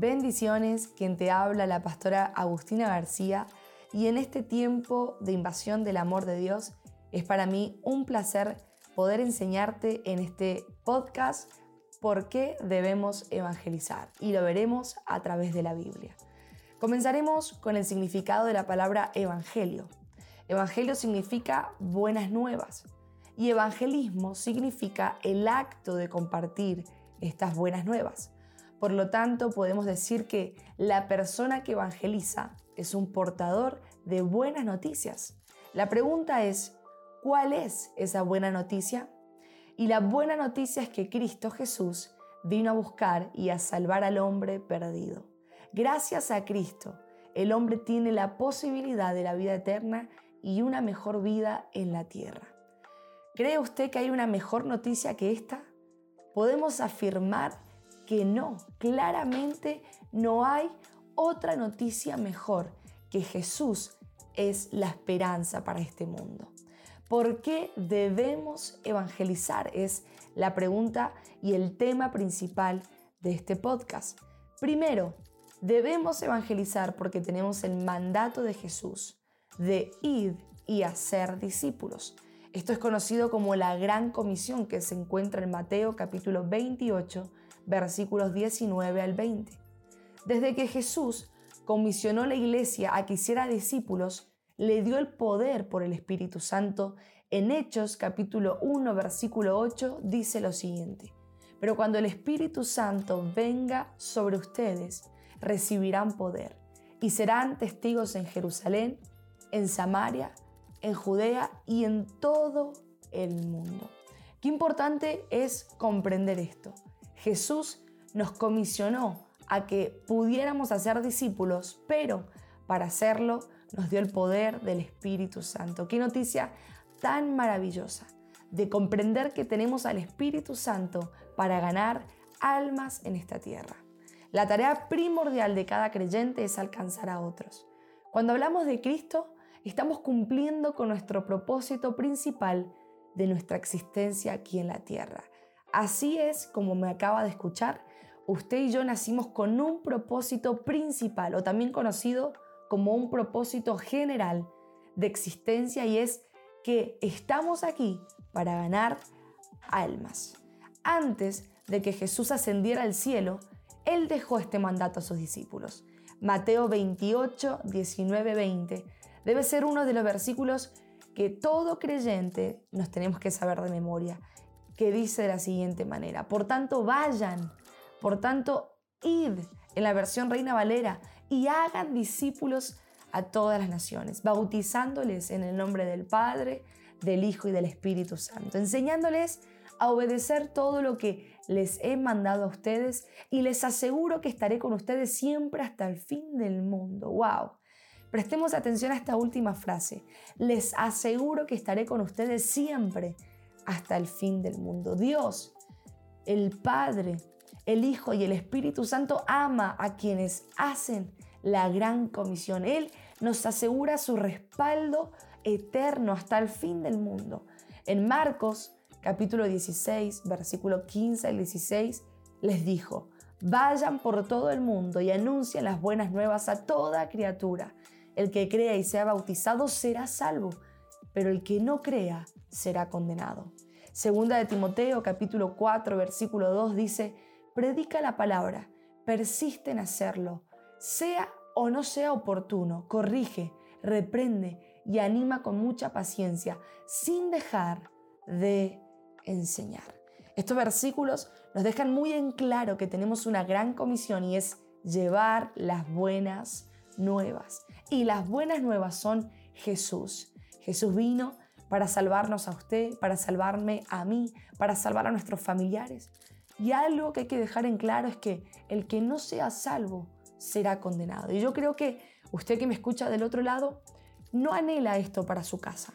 Bendiciones, quien te habla la pastora Agustina García y en este tiempo de invasión del amor de Dios es para mí un placer poder enseñarte en este podcast por qué debemos evangelizar y lo veremos a través de la Biblia. Comenzaremos con el significado de la palabra evangelio. Evangelio significa buenas nuevas y evangelismo significa el acto de compartir estas buenas nuevas. Por lo tanto, podemos decir que la persona que evangeliza es un portador de buenas noticias. La pregunta es, ¿cuál es esa buena noticia? Y la buena noticia es que Cristo Jesús vino a buscar y a salvar al hombre perdido. Gracias a Cristo, el hombre tiene la posibilidad de la vida eterna y una mejor vida en la tierra. ¿Cree usted que hay una mejor noticia que esta? Podemos afirmar que no, claramente no hay otra noticia mejor que Jesús es la esperanza para este mundo. ¿Por qué debemos evangelizar? Es la pregunta y el tema principal de este podcast. Primero, debemos evangelizar porque tenemos el mandato de Jesús de ir y hacer discípulos. Esto es conocido como la Gran Comisión que se encuentra en Mateo capítulo 28, versículos 19 al 20. Desde que Jesús comisionó la iglesia a que hiciera discípulos, le dio el poder por el Espíritu Santo. En Hechos capítulo 1, versículo 8 dice lo siguiente. Pero cuando el Espíritu Santo venga sobre ustedes, recibirán poder y serán testigos en Jerusalén, en Samaria, en Judea y en todo el mundo. Qué importante es comprender esto. Jesús nos comisionó a que pudiéramos hacer discípulos, pero para hacerlo nos dio el poder del Espíritu Santo. Qué noticia tan maravillosa de comprender que tenemos al Espíritu Santo para ganar almas en esta tierra. La tarea primordial de cada creyente es alcanzar a otros. Cuando hablamos de Cristo, estamos cumpliendo con nuestro propósito principal de nuestra existencia aquí en la tierra. Así es como me acaba de escuchar, usted y yo nacimos con un propósito principal o también conocido como un propósito general de existencia y es que estamos aquí para ganar almas. Antes de que Jesús ascendiera al cielo, Él dejó este mandato a sus discípulos. Mateo 28, 19, 20 debe ser uno de los versículos que todo creyente nos tenemos que saber de memoria, que dice de la siguiente manera, por tanto vayan, por tanto id en la versión Reina Valera y hagan discípulos a todas las naciones, bautizándoles en el nombre del Padre, del Hijo y del Espíritu Santo, enseñándoles a obedecer todo lo que les he mandado a ustedes y les aseguro que estaré con ustedes siempre hasta el fin del mundo. ¡Wow! Prestemos atención a esta última frase. Les aseguro que estaré con ustedes siempre hasta el fin del mundo. Dios, el Padre, el Hijo y el Espíritu Santo ama a quienes hacen la gran comisión. Él nos asegura su respaldo eterno hasta el fin del mundo. En Marcos capítulo 16, versículo 15 al 16, les dijo, vayan por todo el mundo y anuncien las buenas nuevas a toda criatura. El que crea y sea bautizado será salvo, pero el que no crea será condenado. Segunda de Timoteo capítulo 4 versículo 2 dice, predica la palabra, persiste en hacerlo, sea o no sea oportuno, corrige, reprende y anima con mucha paciencia, sin dejar de enseñar. Estos versículos nos dejan muy en claro que tenemos una gran comisión y es llevar las buenas nuevas. Y las buenas nuevas son Jesús. Jesús vino para salvarnos a usted, para salvarme a mí, para salvar a nuestros familiares. Y algo que hay que dejar en claro es que el que no sea salvo será condenado. Y yo creo que usted que me escucha del otro lado no anhela esto para su casa.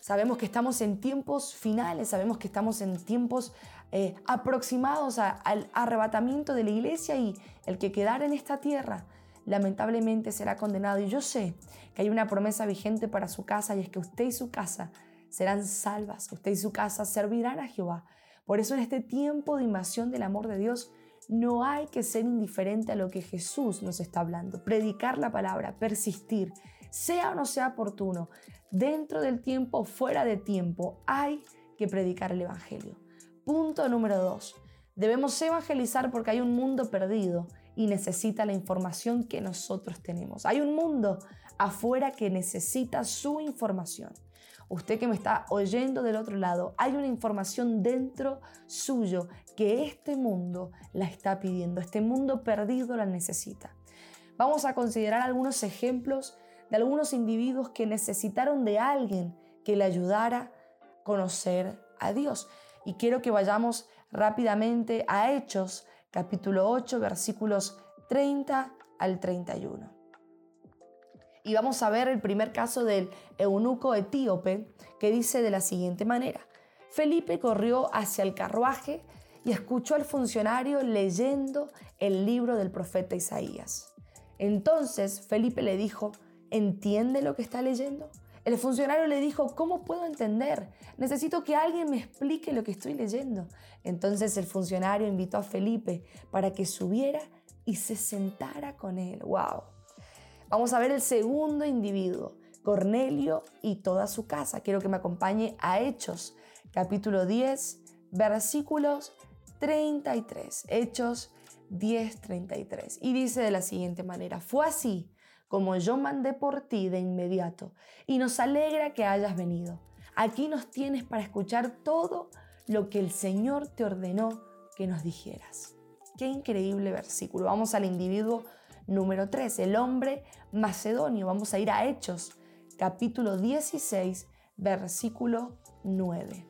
Sabemos que estamos en tiempos finales, sabemos que estamos en tiempos eh, aproximados al arrebatamiento de la iglesia y el que quedara en esta tierra lamentablemente será condenado. Y yo sé que hay una promesa vigente para su casa y es que usted y su casa serán salvas, usted y su casa servirán a Jehová. Por eso en este tiempo de invasión del amor de Dios, No hay que ser indiferente a lo que Jesús nos está hablando. Predicar la palabra, persistir, sea o no sea oportuno, dentro del tiempo o fuera de tiempo, hay que predicar el Evangelio. Punto número dos. Debemos evangelizar porque hay un mundo perdido y necesita la información que nosotros tenemos. Hay un mundo afuera que necesita su información. Usted que me está oyendo del otro lado, hay una información dentro suyo que este mundo la está pidiendo, este mundo perdido la necesita. Vamos a considerar algunos ejemplos de algunos individuos que necesitaron de alguien que le ayudara a conocer a Dios. Y quiero que vayamos rápidamente a Hechos, capítulo 8, versículos 30 al 31. Y vamos a ver el primer caso del eunuco etíope que dice de la siguiente manera. Felipe corrió hacia el carruaje y escuchó al funcionario leyendo el libro del profeta Isaías. Entonces Felipe le dijo, ¿entiende lo que está leyendo? El funcionario le dijo, ¿cómo puedo entender? Necesito que alguien me explique lo que estoy leyendo. Entonces el funcionario invitó a Felipe para que subiera y se sentara con él. ¡Wow! Vamos a ver el segundo individuo, Cornelio y toda su casa. Quiero que me acompañe a Hechos, capítulo 10, versículos 33. Hechos 10, 33. Y dice de la siguiente manera, fue así como yo mandé por ti de inmediato, y nos alegra que hayas venido. Aquí nos tienes para escuchar todo lo que el Señor te ordenó que nos dijeras. Qué increíble versículo. Vamos al individuo número 3, el hombre macedonio. Vamos a ir a Hechos, capítulo 16, versículo 9.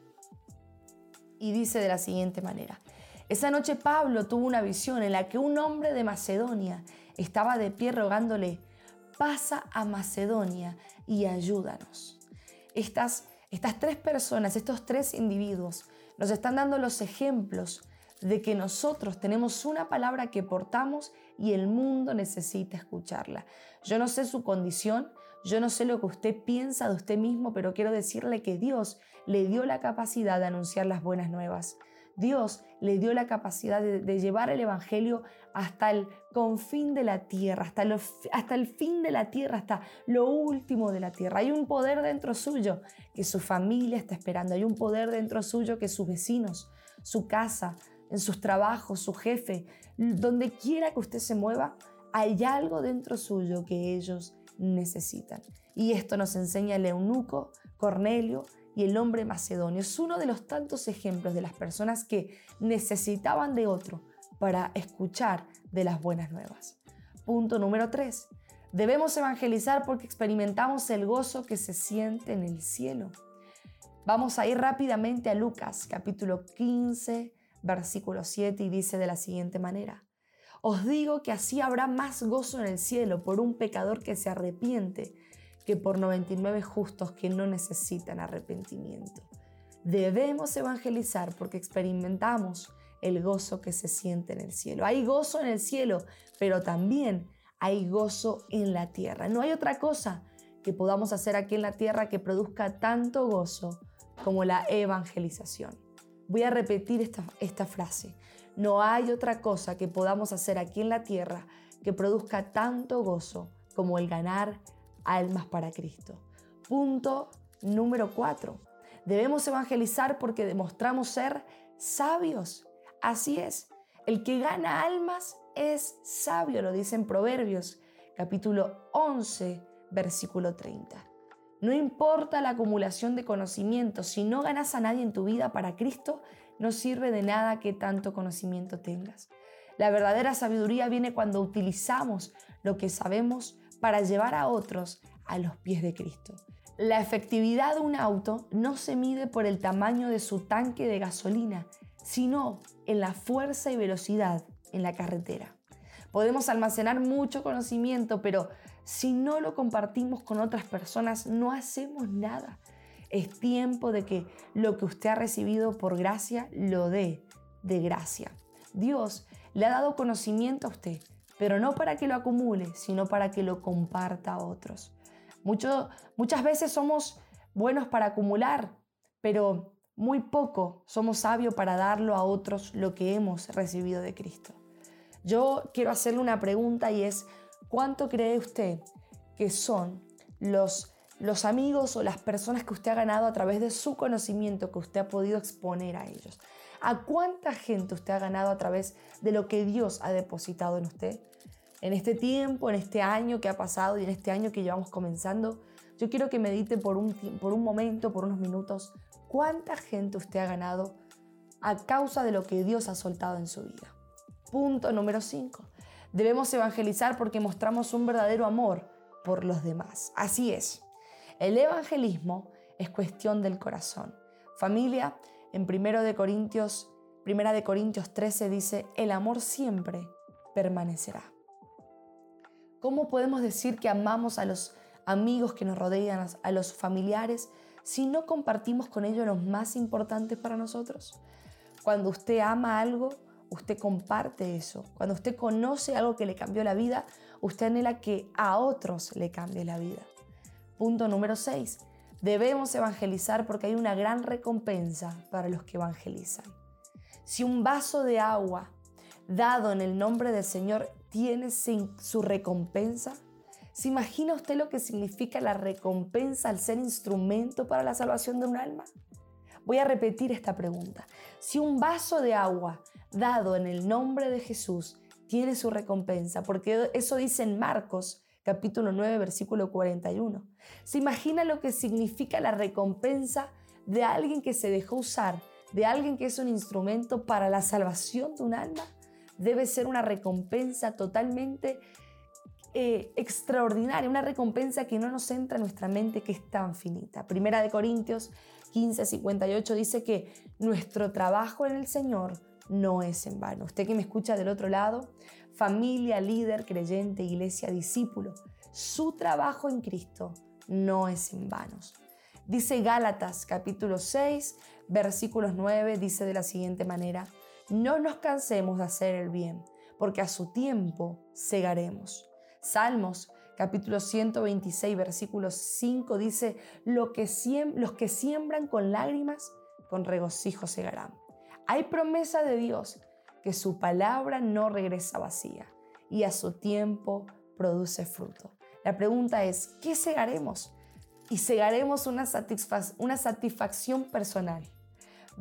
Y dice de la siguiente manera. Esa noche Pablo tuvo una visión en la que un hombre de Macedonia estaba de pie rogándole, pasa a Macedonia y ayúdanos. Estas, estas tres personas, estos tres individuos, nos están dando los ejemplos de que nosotros tenemos una palabra que portamos y el mundo necesita escucharla. Yo no sé su condición, yo no sé lo que usted piensa de usted mismo, pero quiero decirle que Dios le dio la capacidad de anunciar las buenas nuevas. Dios le dio la capacidad de, llevar el Evangelio hasta el confín de la tierra, hasta, hasta el fin de la tierra, hasta lo último de la tierra. Hay un poder dentro suyo que su familia está esperando, hay un poder dentro suyo que sus vecinos, su casa, en sus trabajos, su jefe, donde quiera que usted se mueva, hay algo dentro suyo que ellos necesitan. Y esto nos enseña el eunuco Cornelio el hombre macedonio. Es uno de los tantos ejemplos de las personas que necesitaban de otro para escuchar de las buenas nuevas. Punto número 3. Debemos evangelizar porque experimentamos el gozo que se siente en el cielo. Vamos a ir rápidamente a Lucas capítulo 15, versículo 7 y dice de la siguiente manera. Os digo que así habrá más gozo en el cielo por un pecador que se arrepiente que por 99 justos que no necesitan arrepentimiento. Debemos evangelizar porque experimentamos el gozo que se siente en el cielo. Hay gozo en el cielo, pero también hay gozo en la tierra. No hay otra cosa que podamos hacer aquí en la tierra que produzca tanto gozo como la evangelización. Voy a repetir esta, esta frase. No hay otra cosa que podamos hacer aquí en la tierra que produzca tanto gozo como el ganar almas para Cristo. Punto número cuatro. Debemos evangelizar porque demostramos ser sabios. Así es. El que gana almas es sabio, lo dice en Proverbios capítulo 11, versículo 30. No importa la acumulación de conocimiento, si no ganas a nadie en tu vida para Cristo, no sirve de nada que tanto conocimiento tengas. La verdadera sabiduría viene cuando utilizamos lo que sabemos para llevar a otros a los pies de Cristo. La efectividad de un auto no se mide por el tamaño de su tanque de gasolina, sino en la fuerza y velocidad en la carretera. Podemos almacenar mucho conocimiento, pero si no lo compartimos con otras personas, no hacemos nada. Es tiempo de que lo que usted ha recibido por gracia lo dé de gracia. Dios le ha dado conocimiento a usted, pero no para que lo acumule, sino para que lo comparta a otros. muchas veces somos buenos para acumular, pero muy poco somos sabios para darlo a otros lo que hemos recibido de Cristo. Yo quiero hacerle una pregunta y es, ¿cuánto cree usted que son los, los amigos o las personas que usted ha ganado a través de su conocimiento que usted ha podido exponer a ellos? ¿A cuánta gente usted ha ganado a través de lo que Dios ha depositado en usted? En este tiempo, en este año que ha pasado y en este año que llevamos comenzando, yo quiero que medite por un, por un momento, por unos minutos, cuánta gente usted ha ganado a causa de lo que Dios ha soltado en su vida. Punto número 5. Debemos evangelizar porque mostramos un verdadero amor por los demás. Así es. El evangelismo es cuestión del corazón. Familia, en 1 de Corintios, Primera de Corintios 13 dice, el amor siempre permanecerá. ¿Cómo podemos decir que amamos a los amigos que nos rodean, a los familiares, si no compartimos con ellos los más importantes para nosotros? Cuando usted ama algo, usted comparte eso. Cuando usted conoce algo que le cambió la vida, usted anhela que a otros le cambie la vida. Punto número 6. Debemos evangelizar porque hay una gran recompensa para los que evangelizan. Si un vaso de agua dado en el nombre del Señor tiene su recompensa, ¿se imagina usted lo que significa la recompensa al ser instrumento para la salvación de un alma? Voy a repetir esta pregunta. Si un vaso de agua dado en el nombre de Jesús tiene su recompensa, porque eso dice en Marcos capítulo 9, versículo 41. ¿Se imagina lo que significa la recompensa de alguien que se dejó usar, de alguien que es un instrumento para la salvación de un alma? Debe ser una recompensa totalmente eh, extraordinaria, una recompensa que no nos entra en nuestra mente, que es tan finita. Primera de Corintios 15, 58 dice que nuestro trabajo en el Señor no es en vano. Usted que me escucha del otro lado, familia, líder, creyente, iglesia, discípulo, su trabajo en Cristo no es en vano. Dice Gálatas capítulo 6, versículos 9, dice de la siguiente manera, no nos cansemos de hacer el bien, porque a su tiempo segaremos. Salmos capítulo 126, versículo 5 dice, Lo que los que siembran con lágrimas, con regocijo segarán. Hay promesa de Dios que su palabra no regresa vacía y a su tiempo produce fruto. La pregunta es, ¿qué segaremos? Y segaremos una, una satisfacción personal.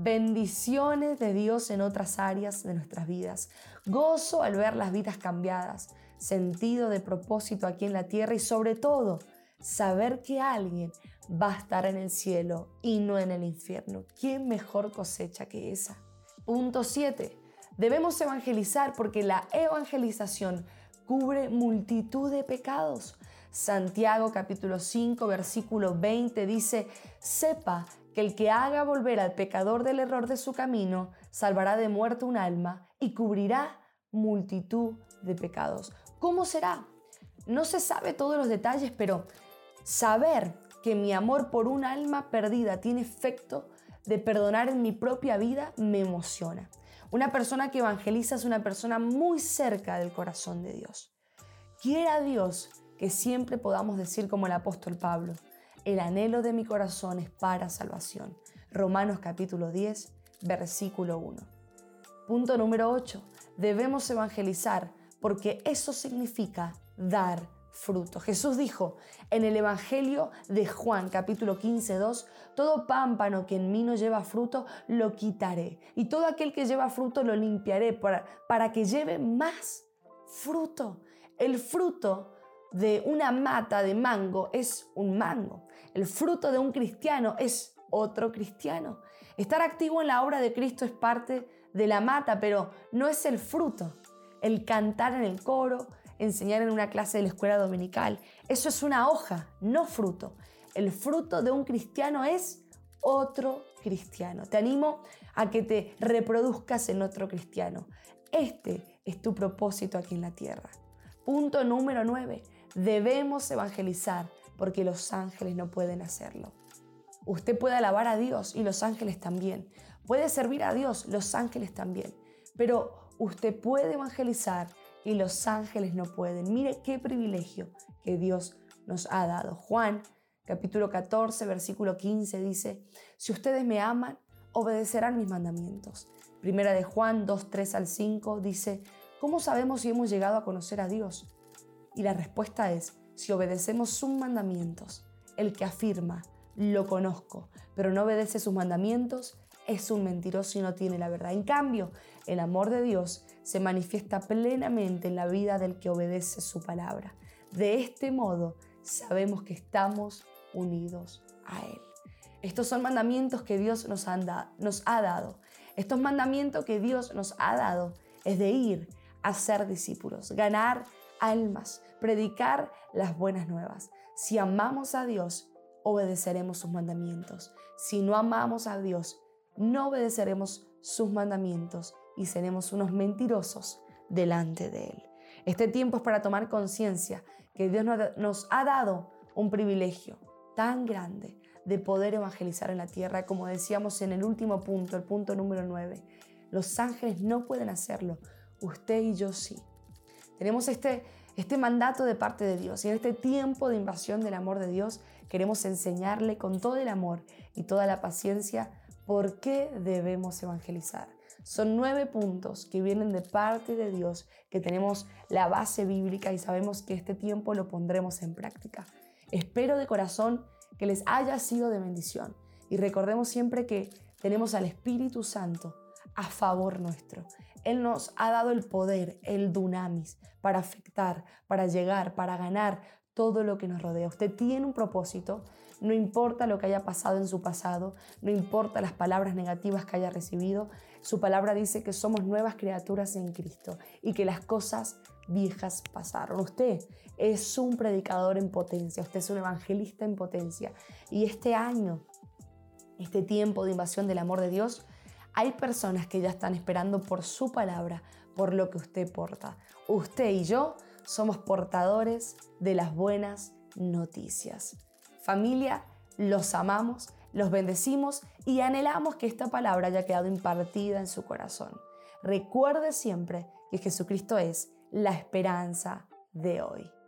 Bendiciones de Dios en otras áreas de nuestras vidas. Gozo al ver las vidas cambiadas. Sentido de propósito aquí en la tierra y sobre todo saber que alguien va a estar en el cielo y no en el infierno. ¿Qué mejor cosecha que esa? Punto 7. Debemos evangelizar porque la evangelización cubre multitud de pecados. Santiago capítulo 5 versículo 20 dice, sepa que el que haga volver al pecador del error de su camino, salvará de muerte un alma y cubrirá multitud de pecados. ¿Cómo será? No se sabe todos los detalles, pero saber que mi amor por un alma perdida tiene efecto de perdonar en mi propia vida me emociona. Una persona que evangeliza es una persona muy cerca del corazón de Dios. Quiera Dios que siempre podamos decir como el apóstol Pablo, el anhelo de mi corazón es para salvación. Romanos capítulo 10, versículo 1. Punto número 8. Debemos evangelizar porque eso significa dar fruto. Jesús dijo en el Evangelio de Juan capítulo 15, 2, todo pámpano que en mí no lleva fruto, lo quitaré. Y todo aquel que lleva fruto, lo limpiaré para, para que lleve más fruto. El fruto de una mata de mango es un mango. El fruto de un cristiano es otro cristiano. Estar activo en la obra de Cristo es parte de la mata, pero no es el fruto. El cantar en el coro, enseñar en una clase de la escuela dominical. Eso es una hoja, no fruto. El fruto de un cristiano es otro cristiano. Te animo a que te reproduzcas en otro cristiano. Este es tu propósito aquí en la tierra. Punto número 9. Debemos evangelizar porque los ángeles no pueden hacerlo. Usted puede alabar a Dios y los ángeles también. Puede servir a Dios, los ángeles también. Pero usted puede evangelizar y los ángeles no pueden. Mire qué privilegio que Dios nos ha dado. Juan capítulo 14, versículo 15 dice, si ustedes me aman, obedecerán mis mandamientos. Primera de Juan 2, 3 al 5 dice, ¿Cómo sabemos si hemos llegado a conocer a Dios? Y la respuesta es si obedecemos sus mandamientos. El que afirma, lo conozco, pero no obedece sus mandamientos, es un mentiroso y no tiene la verdad. En cambio, el amor de Dios se manifiesta plenamente en la vida del que obedece su palabra. De este modo, sabemos que estamos unidos a Él. Estos son mandamientos que Dios nos, ha dado. Estos mandamientos que Dios nos ha dado es de ir a ser discípulos, ganar almas, predicar las buenas nuevas. Si amamos a Dios, obedeceremos sus mandamientos. Si no amamos a Dios, no obedeceremos sus mandamientos y seremos unos mentirosos delante de Él. Este tiempo es para tomar conciencia que Dios nos ha dado un privilegio tan grande de poder evangelizar en la tierra, como decíamos en el último punto, el punto número 9. Los ángeles no pueden hacerlo, usted y yo sí. Tenemos este, este mandato de parte de Dios y en este tiempo de invasión del amor de Dios queremos enseñarle con todo el amor y toda la paciencia por qué debemos evangelizar. Son nueve puntos que vienen de parte de Dios, que tenemos la base bíblica y sabemos que este tiempo lo pondremos en práctica. Espero de corazón que les haya sido de bendición y recordemos siempre que tenemos al Espíritu Santo a favor nuestro. Él nos ha dado el poder, el dunamis, para afectar, para llegar, para ganar todo lo que nos rodea. Usted tiene un propósito, no importa lo que haya pasado en su pasado, no importa las palabras negativas que haya recibido, su palabra dice que somos nuevas criaturas en Cristo y que las cosas viejas pasaron. Usted es un predicador en potencia, usted es un evangelista en potencia. Y este año, este tiempo de invasión del amor de Dios, hay personas que ya están esperando por su palabra, por lo que usted porta. Usted y yo somos portadores de las buenas noticias. Familia, los amamos, los bendecimos y anhelamos que esta palabra haya quedado impartida en su corazón. Recuerde siempre que Jesucristo es la esperanza de hoy.